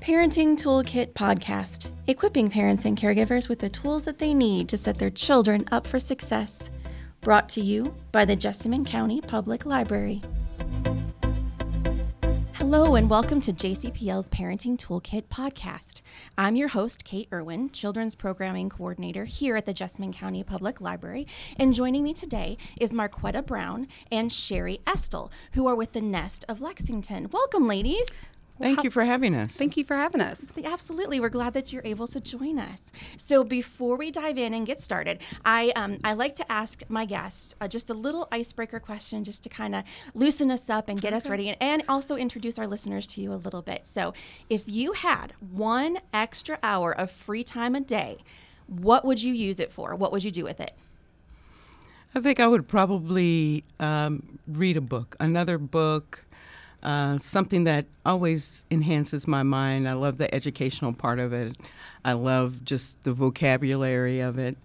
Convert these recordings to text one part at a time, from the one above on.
Parenting Toolkit Podcast, equipping parents and caregivers with the tools that they need to set their children up for success. Brought to you by the Jessamine County Public Library. Hello, and welcome to JCPL's Parenting Toolkit podcast. I'm your host, Kate Irwin, Children's Programming Coordinator here at the Jessamine County Public Library. And joining me today is Marquetta Brown and Sherry Estel, who are with the Nest of Lexington. Welcome, ladies. Thank How- you for having us. Thank you for having us. Absolutely, we're glad that you're able to join us. So before we dive in and get started, I um, I like to ask my guests uh, just a little icebreaker question, just to kind of loosen us up and get us ready, and, and also introduce our listeners to you a little bit. So, if you had one extra hour of free time a day, what would you use it for? What would you do with it? I think I would probably um, read a book, another book, uh, something that always enhances my mind. I love the educational part of it. I love just the vocabulary of it.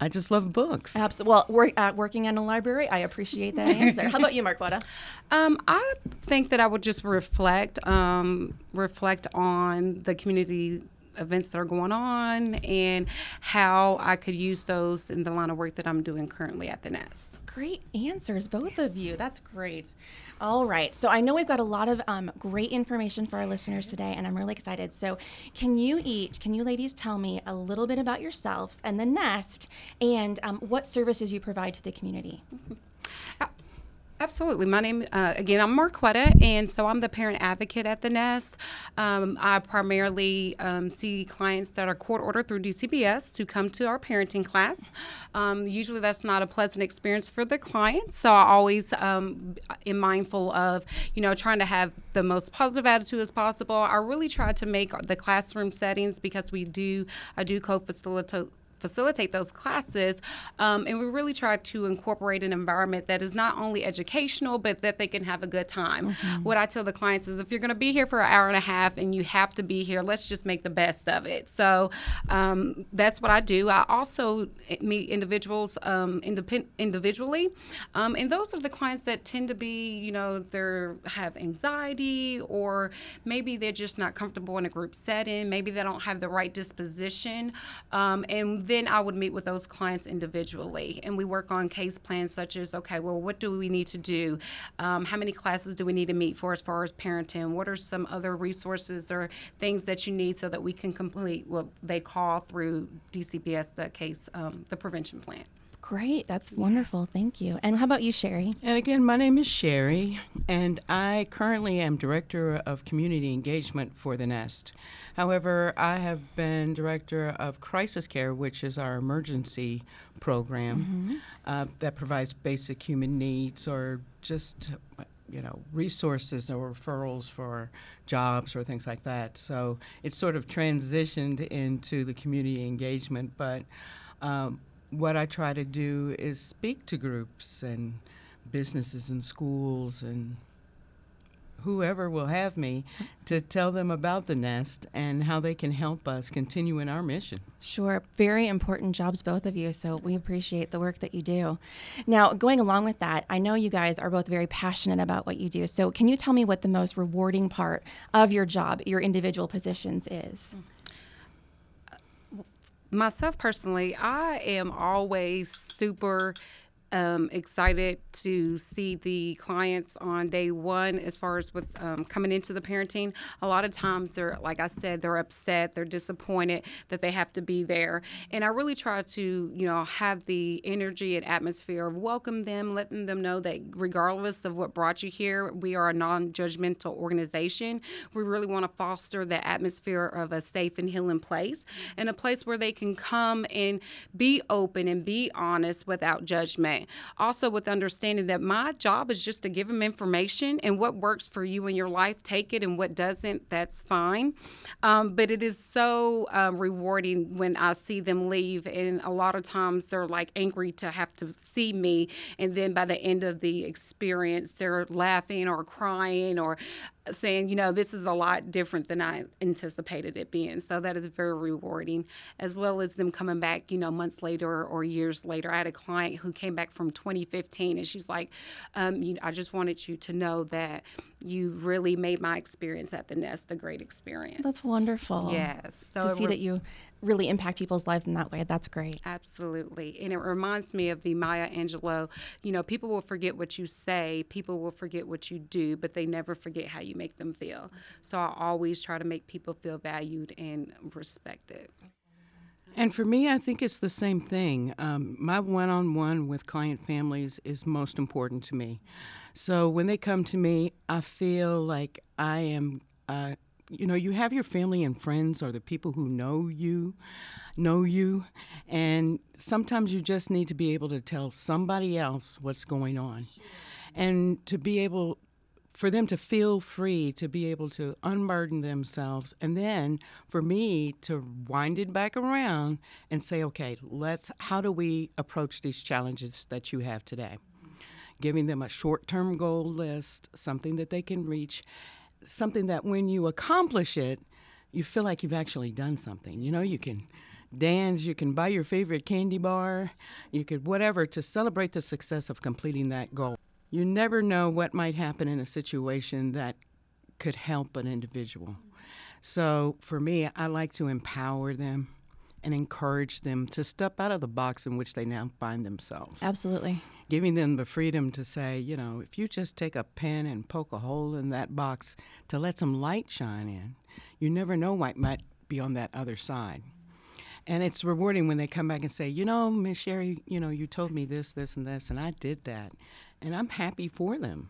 I just love books. Absolutely. Well, we're uh, working in a library. I appreciate that answer. How about you, Marquetta? Um, I think that I would just reflect, um, reflect on the community events that are going on and how I could use those in the line of work that I'm doing currently at the Nest. Great answers, both of you. That's great. All right. So I know we've got a lot of um, great information for our listeners today, and I'm really excited. So, can you each, can you ladies tell me a little bit about yourselves and the Nest and um, what services you provide to the community? Absolutely. My name, uh, again, I'm Marquetta, and so I'm the parent advocate at the Nest. Um, I primarily um, see clients that are court ordered through DCBS to come to our parenting class. Um, usually that's not a pleasant experience for the client, so I always um, am mindful of, you know, trying to have the most positive attitude as possible. I really try to make the classroom settings because we do, I do co-facilitate facilitate those classes. Um, and we really try to incorporate an environment that is not only educational, but that they can have a good time. Mm-hmm. What I tell the clients is if you're going to be here for an hour and a half and you have to be here, let's just make the best of it. So um, that's what I do. I also meet individuals um, independ- individually. Um, and those are the clients that tend to be, you know, they have anxiety or maybe they're just not comfortable in a group setting. Maybe they don't have the right disposition. Um, and then I would meet with those clients individually, and we work on case plans such as, okay, well, what do we need to do? Um, how many classes do we need to meet for as far as parenting? What are some other resources or things that you need so that we can complete what they call through DCBS the case, um, the prevention plan? Great. That's wonderful. Thank you. And how about you, Sherry? And again, my name is Sherry, and I currently am Director of Community Engagement for the Nest. However, I have been Director of Crisis Care, which is our emergency program uh, that provides basic human needs or just you know resources or referrals for jobs or things like that. So it's sort of transitioned into the community engagement, but. Um, what I try to do is speak to groups and businesses and schools and whoever will have me to tell them about the nest and how they can help us continue in our mission. Sure. Very important jobs, both of you. So we appreciate the work that you do. Now, going along with that, I know you guys are both very passionate about what you do. So can you tell me what the most rewarding part of your job, your individual positions is? Mm. Myself personally, I am always super um, excited to see the clients on day one as far as with um, coming into the parenting. A lot of times they're, like I said, they're upset, they're disappointed that they have to be there. And I really try to, you know, have the energy and atmosphere of welcome them, letting them know that regardless of what brought you here, we are a non judgmental organization. We really want to foster the atmosphere of a safe and healing place and a place where they can come and be open and be honest without judgment. Also, with understanding that my job is just to give them information and what works for you in your life, take it, and what doesn't, that's fine. Um, but it is so um, rewarding when I see them leave, and a lot of times they're like angry to have to see me, and then by the end of the experience, they're laughing or crying or saying, you know, this is a lot different than I anticipated it being. So that is very rewarding, as well as them coming back, you know, months later or years later. I had a client who came back from 2015 and she's like, um, you, I just wanted you to know that you really made my experience at the Nest a great experience. That's wonderful. Yes. So to see that you really impact people's lives in that way, that's great. Absolutely. And it reminds me of the Maya Angelou, you know, people will forget what you say, people will forget what you do, but they never forget how you make them feel. So I always try to make people feel valued and respected. And for me, I think it's the same thing. Um, my one on one with client families is most important to me. So when they come to me, I feel like I am, uh, you know, you have your family and friends or the people who know you, know you. And sometimes you just need to be able to tell somebody else what's going on. And to be able for them to feel free to be able to unburden themselves and then for me to wind it back around and say okay let's how do we approach these challenges that you have today giving them a short-term goal list something that they can reach something that when you accomplish it you feel like you've actually done something. You know you can dance you can buy your favorite candy bar you could whatever to celebrate the success of completing that goal. You never know what might happen in a situation that could help an individual. So for me, I like to empower them and encourage them to step out of the box in which they now find themselves. Absolutely. Giving them the freedom to say, you know, if you just take a pen and poke a hole in that box to let some light shine in, you never know what might be on that other side. And it's rewarding when they come back and say, you know, Miss Sherry, you know, you told me this, this, and this, and I did that and I'm happy for them.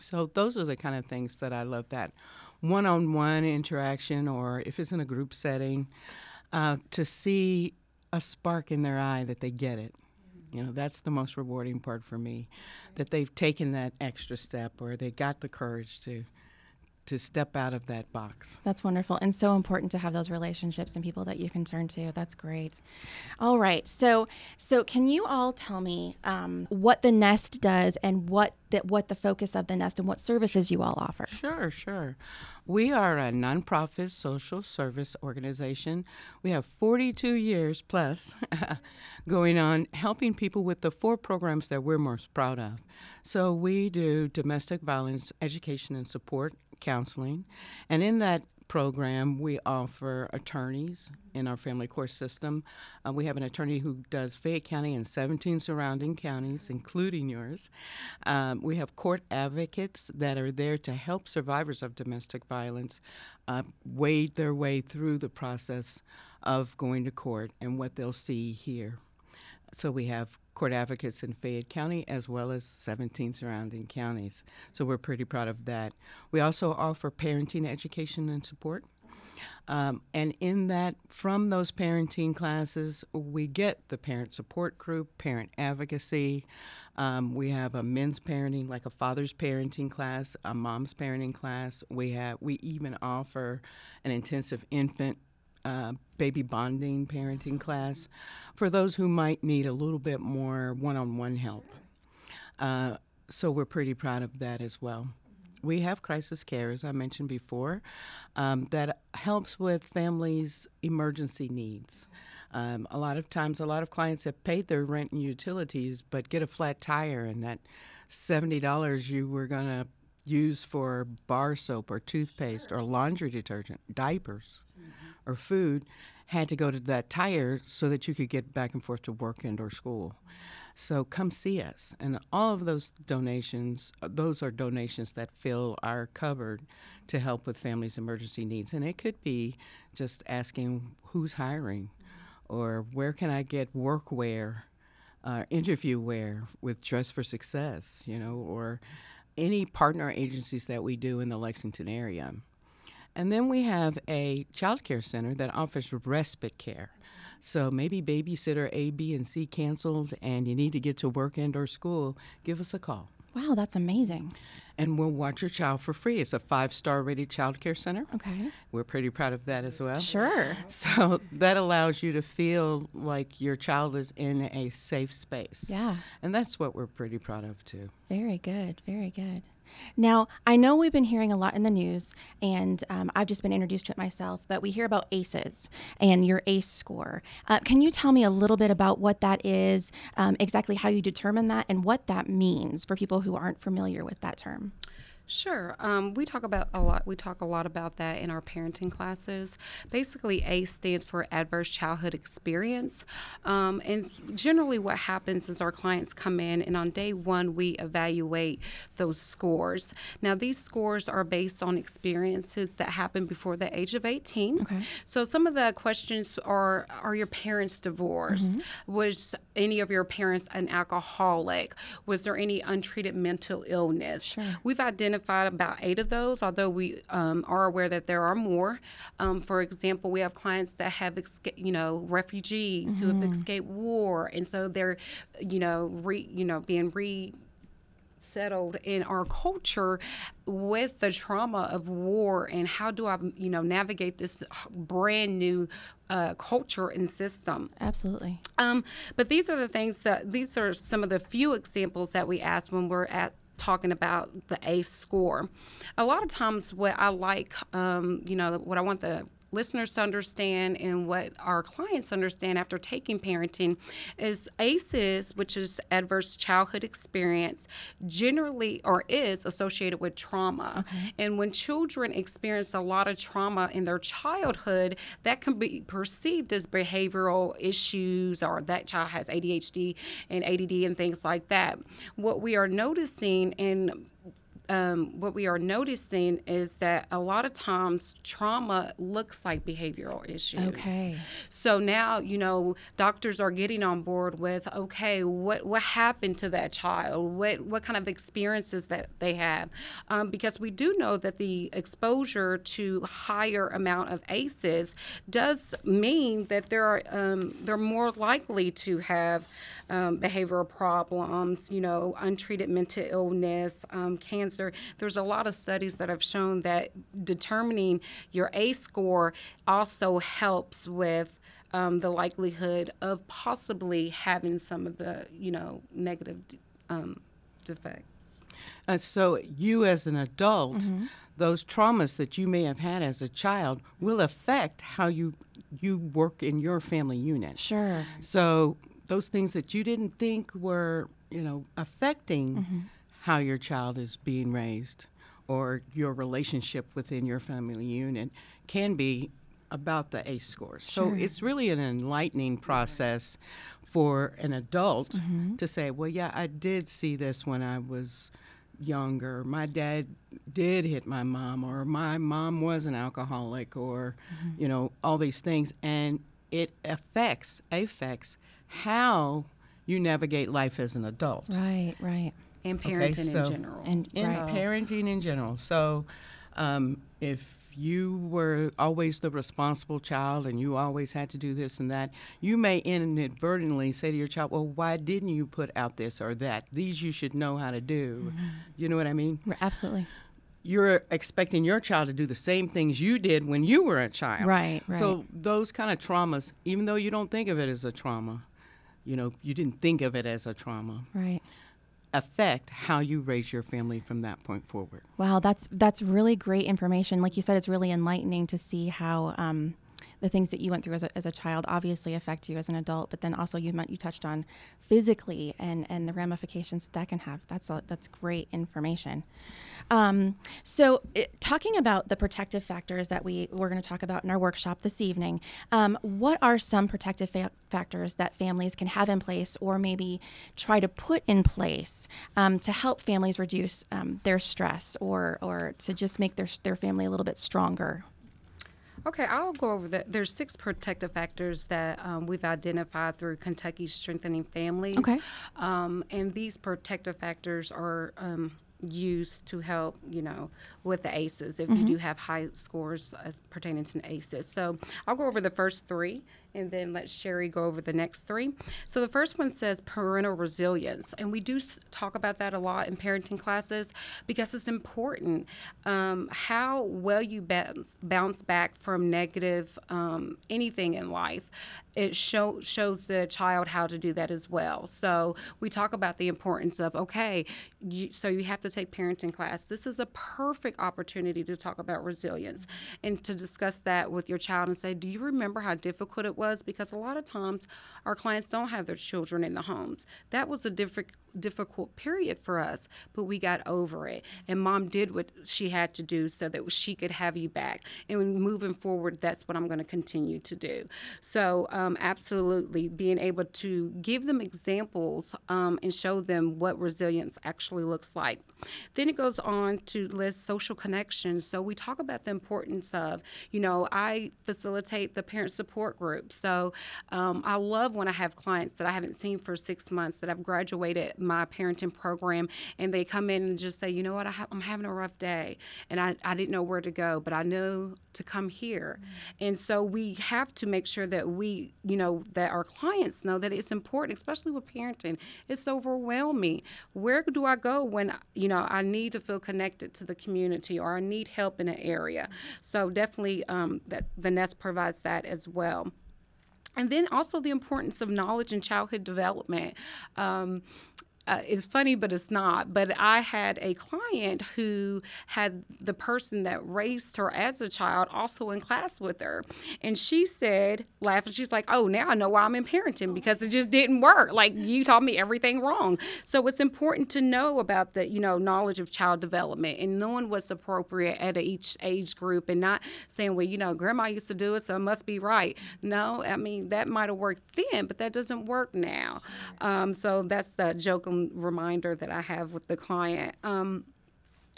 So those are the kind of things that I love that one-on-one interaction, or if it's in a group setting, uh, to see a spark in their eye that they get it. You know, that's the most rewarding part for me, that they've taken that extra step or they got the courage to to step out of that box. That's wonderful and so important to have those relationships and people that you can turn to. That's great. All right, so so can you all tell me um, what the Nest does and what that what the focus of the Nest and what services you all offer? Sure, sure. We are a nonprofit social service organization. We have 42 years plus going on helping people with the four programs that we're most proud of. So we do domestic violence education and support counseling. And in that program, we offer attorneys in our family court system. Uh, we have an attorney who does Fayette County and 17 surrounding counties, including yours. Um, we have court advocates that are there to help survivors of domestic violence uh, wade their way through the process of going to court and what they'll see here. So we have court advocates in Fayette County as well as 17 surrounding counties. So we're pretty proud of that. We also offer parenting education and support. Um, and in that, from those parenting classes, we get the parent support group, parent advocacy. Um, we have a men's parenting, like a father's parenting class, a mom's parenting class. We have we even offer an intensive infant uh, baby bonding parenting class for those who might need a little bit more one on one help. Uh, so we're pretty proud of that as well. We have crisis care, as I mentioned before, um, that helps with families' emergency needs. Um, a lot of times, a lot of clients have paid their rent and utilities, but get a flat tire, and that $70 you were going to use for bar soap or toothpaste or laundry detergent, diapers or food had to go to that tire so that you could get back and forth to work and or school. So come see us. And all of those donations, uh, those are donations that fill our cupboard to help with families' emergency needs. And it could be just asking who's hiring or where can I get workwear, uh, interview wear with Dress for Success, you know, or any partner agencies that we do in the Lexington area. And then we have a child care center that offers respite care. So maybe babysitter A, B, and C canceled and you need to get to work and or school, give us a call. Wow, that's amazing. And we'll watch your child for free. It's a five star rated child care center. Okay. We're pretty proud of that as well. Sure. So that allows you to feel like your child is in a safe space. Yeah. And that's what we're pretty proud of too. Very good. Very good. Now, I know we've been hearing a lot in the news, and um, I've just been introduced to it myself, but we hear about ACEs and your ACE score. Uh, can you tell me a little bit about what that is, um, exactly how you determine that, and what that means for people who aren't familiar with that term? Sure. Um, we talk about a lot. We talk a lot about that in our parenting classes. Basically, ACE stands for Adverse Childhood Experience, um, and generally, what happens is our clients come in, and on day one, we evaluate those scores. Now, these scores are based on experiences that happened before the age of 18. Okay. So, some of the questions are: Are your parents divorced? Was any of your parents an alcoholic? Was there any untreated mental illness? Sure. We've identified about eight of those, although we um, are aware that there are more. Um, for example, we have clients that have, esca- you know, refugees who have escaped war, and so they're, you know, re, you know, being re settled in our culture with the trauma of war and how do I, you know, navigate this brand new uh, culture and system. Absolutely. Um, but these are the things that these are some of the few examples that we ask when we're at talking about the ACE score. A lot of times, what I like, um, you know, what I want the listeners to understand and what our clients understand after taking parenting is ACEs, which is adverse childhood experience, generally or is associated with trauma. And when children experience a lot of trauma in their childhood, that can be perceived as behavioral issues or that child has ADHD and ADD and things like that. What we are noticing in um, what we are noticing is that a lot of times trauma looks like behavioral issues. Okay. So now, you know, doctors are getting on board with, okay, what what happened to that child? What what kind of experiences that they have? Um, because we do know that the exposure to higher amount of ACEs does mean that there are um, they're more likely to have um, behavioral problems, you know, untreated mental illness, um, cancer. There's a lot of studies that have shown that determining your A score also helps with um, the likelihood of possibly having some of the, you know, negative um, defects. Uh, so you, as an adult, those traumas that you may have had as a child will affect how you you work in your family unit. Sure. So those things that you didn't think were, you know, affecting how your child is being raised or your relationship within your family unit can be about the ACE scores. So it's really an enlightening process for an adult mm-hmm. to say, well, yeah, I did see this when I was younger. My dad did hit my mom, or my mom was an alcoholic, or, mm-hmm. you know, all these things. And it affects, affects how you navigate life as an adult Right, right. And Okay, parenting so- in general. And in right. parenting in general. So, um, if you were always the responsible child and you always had to do this and that, you may inadvertently say to your child, "Well, why didn't you put out this or that? These you should know how to do." You know what I mean? Absolutely. You're expecting your child to do the same things you did when you were a child. Right, Right, So those kind of traumas, even though you don't think of it as a trauma, you know, you didn't think of it as a trauma, Right. Affect how you raise your family from that point forward. Wow, that's that's really great information. Like you said, it's really enlightening to see how um, the things that you went through as a, as a child obviously affect you as an adult. But then also you you touched on physically and and the ramifications that, that can have. That's a, that's great information. Um, so it, talking about the protective factors that we we're going to talk about in our workshop this evening, um, what are some protective fa- factors that families can have in place or maybe try to put in place um, to help families reduce um, their stress or or to just make their their family a little bit stronger? Okay, I'll go over that. There's six protective factors that um, we've identified through Kentucky Strengthening Families. Okay. Um, and these protective factors are um, used to help, you know, with the ACEs if you do have high scores as pertaining to the ACEs. So I'll go over the first three and then let Sherry go over the next three. So the first one says parental resilience, and we do talk about that a lot in parenting classes because it's important um, how well you bounce, bounce back from negative um, anything in life. It show, shows the child how to do that as well. So we talk about the importance of okay, you, so you have to take parenting class, this is a perfect opportunity to talk about resilience and to discuss that with your child and say, Do you remember how difficult it was? Because a lot of times our clients don't have their children in the homes. That was a difficult difficult period for us, but we got over it. And mom did what she had to do so that she could have you back. And moving forward, that's what I'm going to continue to do. So, um, absolutely, being able to give them examples um, and show them what resilience actually looks like. Then it goes on to list social connections. So, we talk about the importance of, you know, I facilitate the parent support group. So, um, I love when I have clients that I haven't seen for six months that I've graduated my parenting program and they come in and just say, you know what, I ha- I'm having a rough day and I, I didn't know where to go, but I know to come here. Mm-hmm. And so we have to make sure that we, you know, that our clients know that it's important, especially with parenting. It's overwhelming. Where do I go when, you know, I need to feel connected to the community or I need help in an area? Mm-hmm. So definitely um, that the Nest provides that as well and then also the importance of knowledge and childhood development. Um, uh, it's funny, but it's not. But I had a client who had the person that raised her as a child also in class with her. And she said, laughing, she's like, Oh, now I know why I'm in parenting because it just didn't work. Like you taught me everything wrong. So it's important to know about the, you know, knowledge of child development and knowing what's appropriate at each age group and not saying, Well, you know, grandma used to do it, so it must be right. No, I mean, that might have worked then, but that doesn't work now. Um, so that's the joke reminder that I have with the client. Um,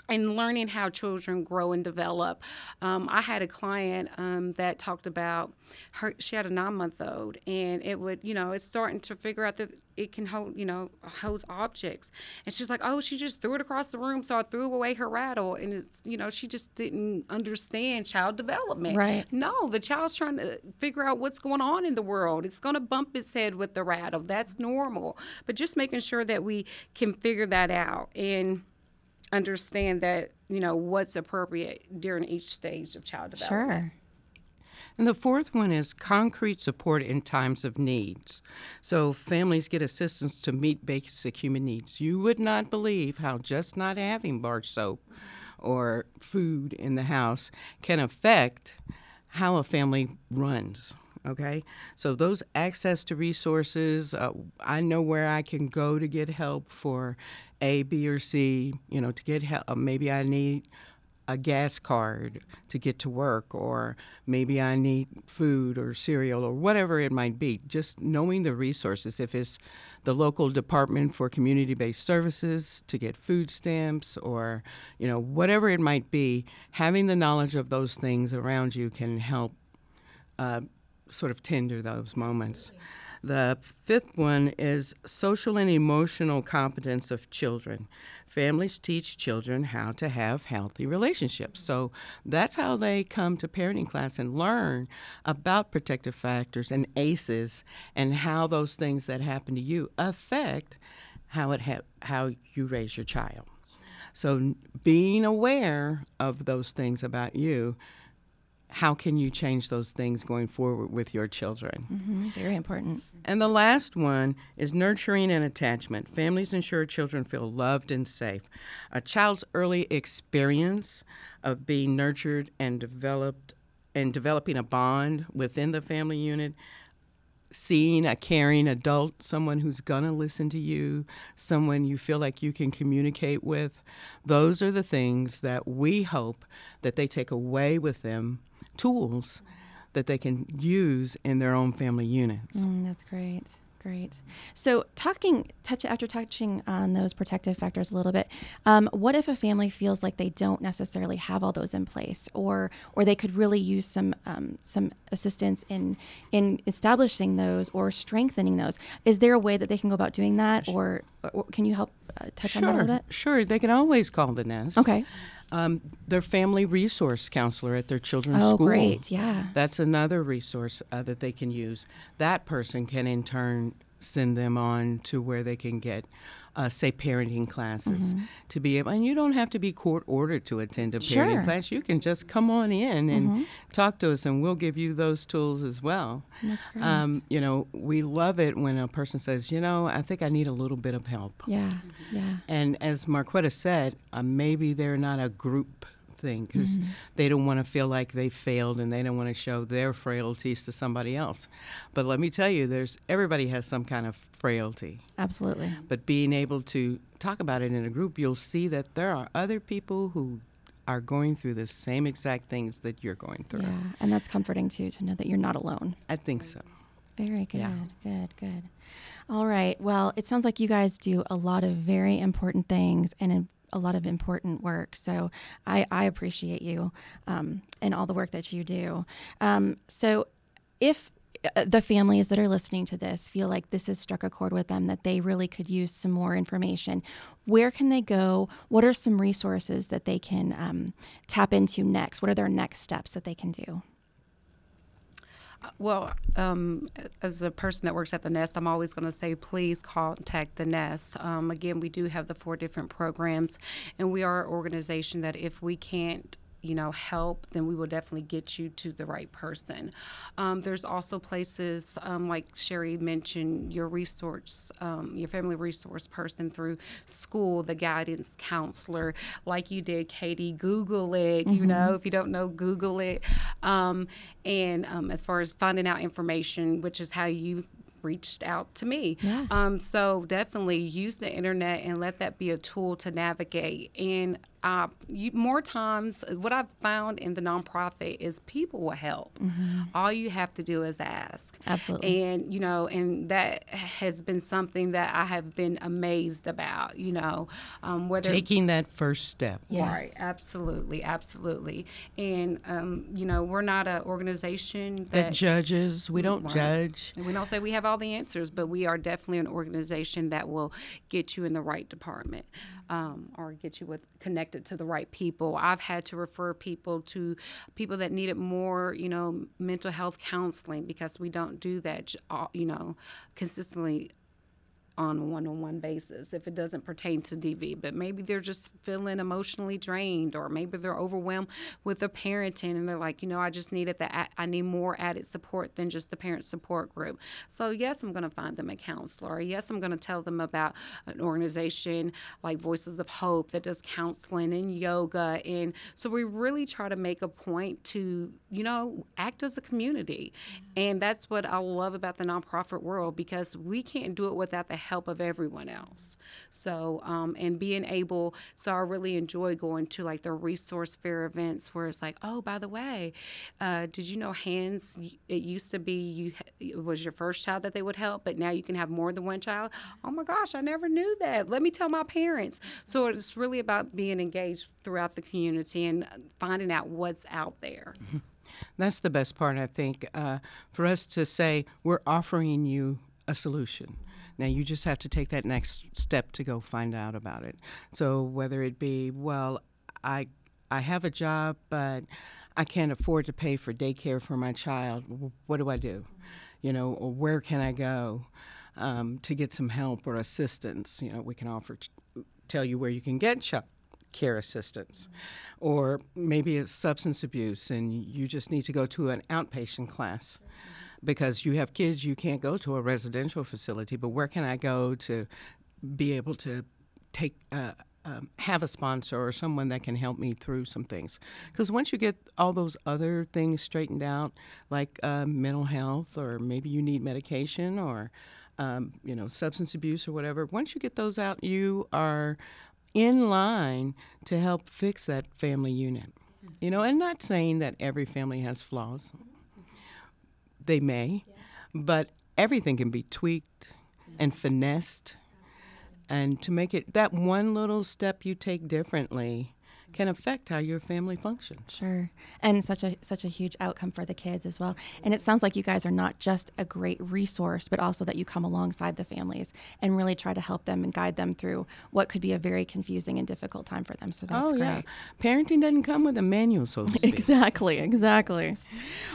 and learning how children grow and develop. Um, I had a client um, that talked about her. She had a nine-month-old, and it would, you know, it's starting to figure out that it can hold, you know, holds objects. And she's like, "Oh, she just threw it across the room, so I threw away her rattle." And it's, you know, she just didn't understand child development. Right. No, the child's trying to figure out what's going on in the world. It's going to bump its head with the rattle. That's normal. But just making sure that we can figure that out and understand that you know what's appropriate during each stage of child development. Sure. And the fourth one is concrete support in times of needs. So families get assistance to meet basic human needs. You would not believe how just not having bar soap or food in the house can affect how a family runs okay so those access to resources uh, i know where i can go to get help for a b or c you know to get help uh, maybe i need a gas card to get to work or maybe i need food or cereal or whatever it might be just knowing the resources if it's the local department for community-based services to get food stamps or you know whatever it might be having the knowledge of those things around you can help uh, sort of tender those moments. The fifth one is social and emotional competence of children. Families teach children how to have healthy relationships. So that's how they come to parenting class and learn about protective factors and ACEs and how those things that happen to you affect how it ha- how you raise your child. So being aware of those things about you how can you change those things going forward with your children? Mm-hmm. Very important. And the last one is nurturing and attachment. Families ensure children feel loved and safe. A child's early experience of being nurtured and developed and developing a bond within the family unit seeing a caring adult, someone who's going to listen to you, someone you feel like you can communicate with. Those are the things that we hope that they take away with them tools that they can use in their own family units. Mm, that's great. Great. So, talking touch after touching on those protective factors a little bit, um, what if a family feels like they don't necessarily have all those in place, or or they could really use some um, some assistance in in establishing those or strengthening those? Is there a way that they can go about doing that, or, or can you help uh, touch sure, on that a little bit? Sure. They can always call the nest. Okay um, their family resource counselor at their children's oh, school. great, yeah. That's another resource uh, that they can use. That person can in turn send them on to where they can get uh, say parenting classes to be able and you don't have to be court ordered to attend a parenting Sure. class you can just come on in and talk to us and we'll give you those tools as well That's great. um, you know we love it when a person says you know i think i need a little bit of help yeah, yeah. and as Marquetta said, uh, maybe they're not a group thing because mm-hmm. they don't want to feel like they failed and they don't want to show their frailties to somebody else. But let me tell you, there's everybody has some kind of frailty. Absolutely. But being able to talk about it in a group, you'll see that there are other people who are going through the same exact things that you're going through. Yeah, and that's comforting too to know that you're not alone. I think so. Very good. Yeah. Good, good. All right. Well, it sounds like you guys do a lot of very important things and a- lot of important work. So I, I appreciate you um, and all the work that you do. Um, so if uh, the families that are listening to this feel like this has struck a chord with them, that they really could use some more information, where can they go? What are some resources that they can um, tap into next? What are their next steps that they can do? Well, um, as a person that works at the Nest, I'm always going to say, please contact the Nest. Um, again, we do have the four different programs, and we are an organization that if we can't you know help then we will definitely get you to the right person um, there's also places um, like sherry mentioned your resource um, your family resource person through school the guidance counselor like you did katie google it you know if you don't know google it um, and um, as far as finding out information which is how you reached out to me. Yeah. Um, so definitely use the internet and let that be a tool to navigate. And uh, you, more times, what I've found in the nonprofit is people will help. All you have to do is ask. Absolutely. And you know, and that has been something that I have been amazed about. You know, um, whether Taking that first step. Right, absolutely, absolutely. And um, you know, we're not an organization That that judges, we don't Right. judge. and we don't say we have all the answers, but we are definitely an organization that will get you in the right department um, or get you with connected to the right people. I've had to refer people to people that needed more, you know, mental health counseling because we don't do that, you know, consistently on a one-on-one basis if it doesn't pertain to DV. But maybe they're just feeling emotionally drained, or maybe they're overwhelmed with the parenting, and they're like, you know, I just needed that. I need more added support than just the parent support group. So yes, I'm going to find them a counselor. Yes, I'm going to tell them about an organization like Voices of Hope that does counseling and yoga, and so we really try to make a point to, you know, act as a community, and that's what I love about the nonprofit world because we can't do it without the help of everyone else. So, um, and being able, so I really enjoy going to like the resource fair events where it's like, oh, by the way, uh, did you know hands? It used to be you it was your first child that they would help, but now you can have more than one child. Oh my gosh, I never knew that. Let me tell my parents. So it's really about being engaged throughout the community and finding out what's out there. That's the best part, I think, uh, for us to say we're offering you a solution. Now you just have to take that next step to go find out about it. So whether it be, well, I I have a job, but I can't afford to pay for daycare for my child. What do I do? You know, or where can I go um, to get some help or assistance? You know, we can offer, tell you where you can get child care assistance. Or maybe it's substance abuse and you just need to go to an outpatient class because you have kids, you can't go to a residential facility, but where can I go to be able to take, uh, um, have a sponsor or someone that can help me through some things? Because once you get all those other things straightened out, like uh, mental health, or maybe you need medication, or um, you know, substance abuse or whatever. Once you get those out, you are in line to help fix that family unit. You know, and not saying that every family has flaws. They may, but everything can be tweaked and finessed. And to make it that one little step you take differently can affect how your family functions. Sure. And such a such a huge outcome for the kids as well. And it sounds like you guys are not just a great resource, but also that you come alongside the families and really try to help them and guide them through what could be a very confusing and difficult time for them. So that's oh great. yeah, parenting doesn't come with a manual, so. Exactly, exactly.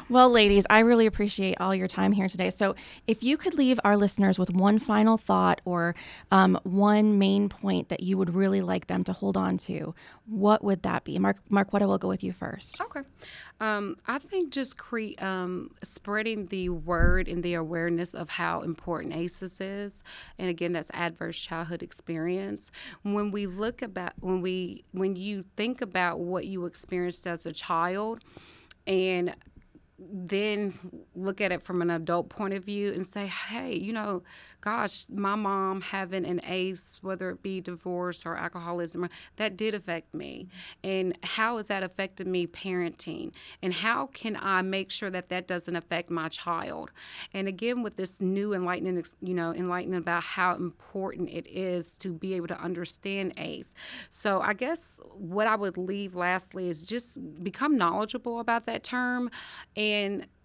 Well, ladies, I really appreciate all your time here today. So, if you could leave our listeners with one final thought or um, one main point that you would really like them to hold on to, what would that be? Mark, Mark, what I will go with you first. Okay. Um, I think just create um, spreading the word and the awareness of how important ACEs is, and again, that's adverse childhood experience. When we look about when we when you think about what you experienced as a child, and then look at it from an adult point of view and say, hey, you know, gosh, my mom having an ACE, whether it be divorce or alcoholism, that did affect me. And how has that affected me parenting? And how can I make sure that that doesn't affect my child? And again, with this new enlightening, you know, enlightening about how important it is to be able to understand ACE. So I guess what I would leave lastly is just become knowledgeable about that term and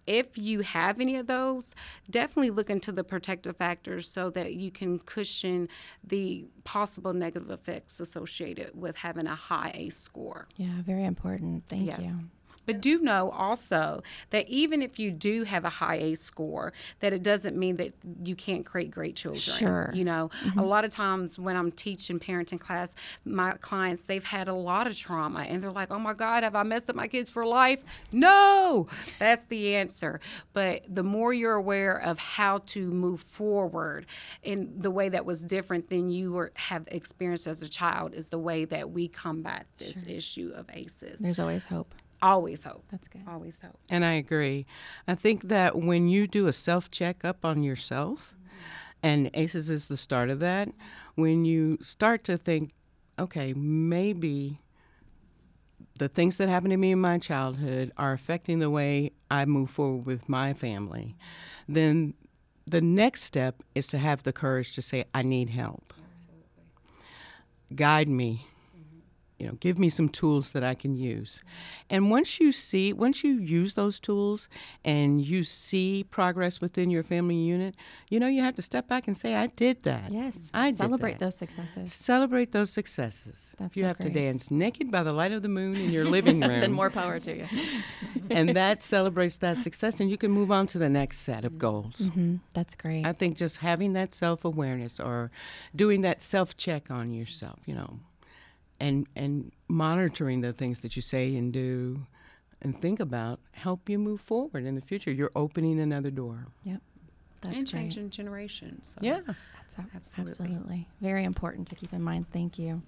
if you have any of those, definitely look into the protective factors so that you can cushion the possible negative effects associated with having a high ACE score. Yeah, very important. Thank Yes. you. But do know also that even if you do have a high ACE score, that it doesn't mean that you can't create great children. Sure. You know, a mm-hmm. lot of times when I'm teaching parenting class, my clients, they've had a lot of trauma and they're like, oh my God, have I messed up my kids for life? No, that's the answer. But the more you're aware of how to move forward in the way that was different than you were, have experienced as a child is the way that we combat this issue of ACEs. There's always hope. Always hope. That's good. Always hope. And I agree. I think that when you do a self checkup on yourself, mm-hmm. and ACEs is the start of that, when you start to think, okay, maybe the things that happened to me in my childhood are affecting the way I move forward with my family, then the next step is to have the courage to say, I need help. Absolutely. Guide me you know give me some tools that i can use. And once you see once you use those tools and you see progress within your family unit you know you have to step back and say i did that. Yes. i did Celebrate those successes. celebrate those successes. That's if you so have to dance naked by the light of the moon in your living room. then more power to you. and that celebrates that success and you can move on to the next set of goals. Hmm That's great. I think just having that self awareness or doing that self check on yourself, you know, and and monitoring the things that you say and do and think about help you move forward in the future. You're opening another door. Yep. That's and great. changing generations. So. Yeah. Absolutely. absolutely very important to keep in mind. Thank you.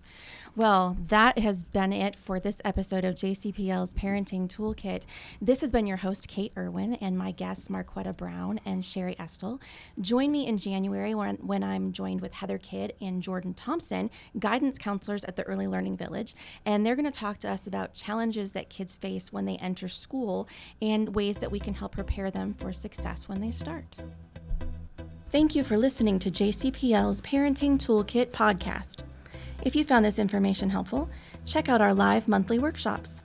Well, that has been it for this episode of JCPL's Parenting Toolkit. This has been your host, Kate Irwin, and my guests, Marquetta Brown and Sherry Estel. Join me in January when, when I'm joined with Heather Kidd and Jordan Thompson, guidance counselors at the Early Learning Village. And they're going to talk to us about challenges that kids face when they enter school and ways that we can help prepare them for success when they start. Thank you for listening to JCPL's Parenting Toolkit podcast. If you found this information helpful, check out our live monthly workshops.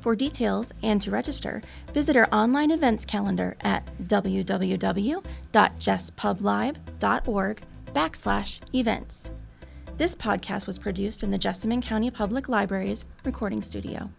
For details and to register, visit our online events calendar at www.jesspublib.org backslash events. This podcast was produced in the Jessamine County Public Library's recording studio.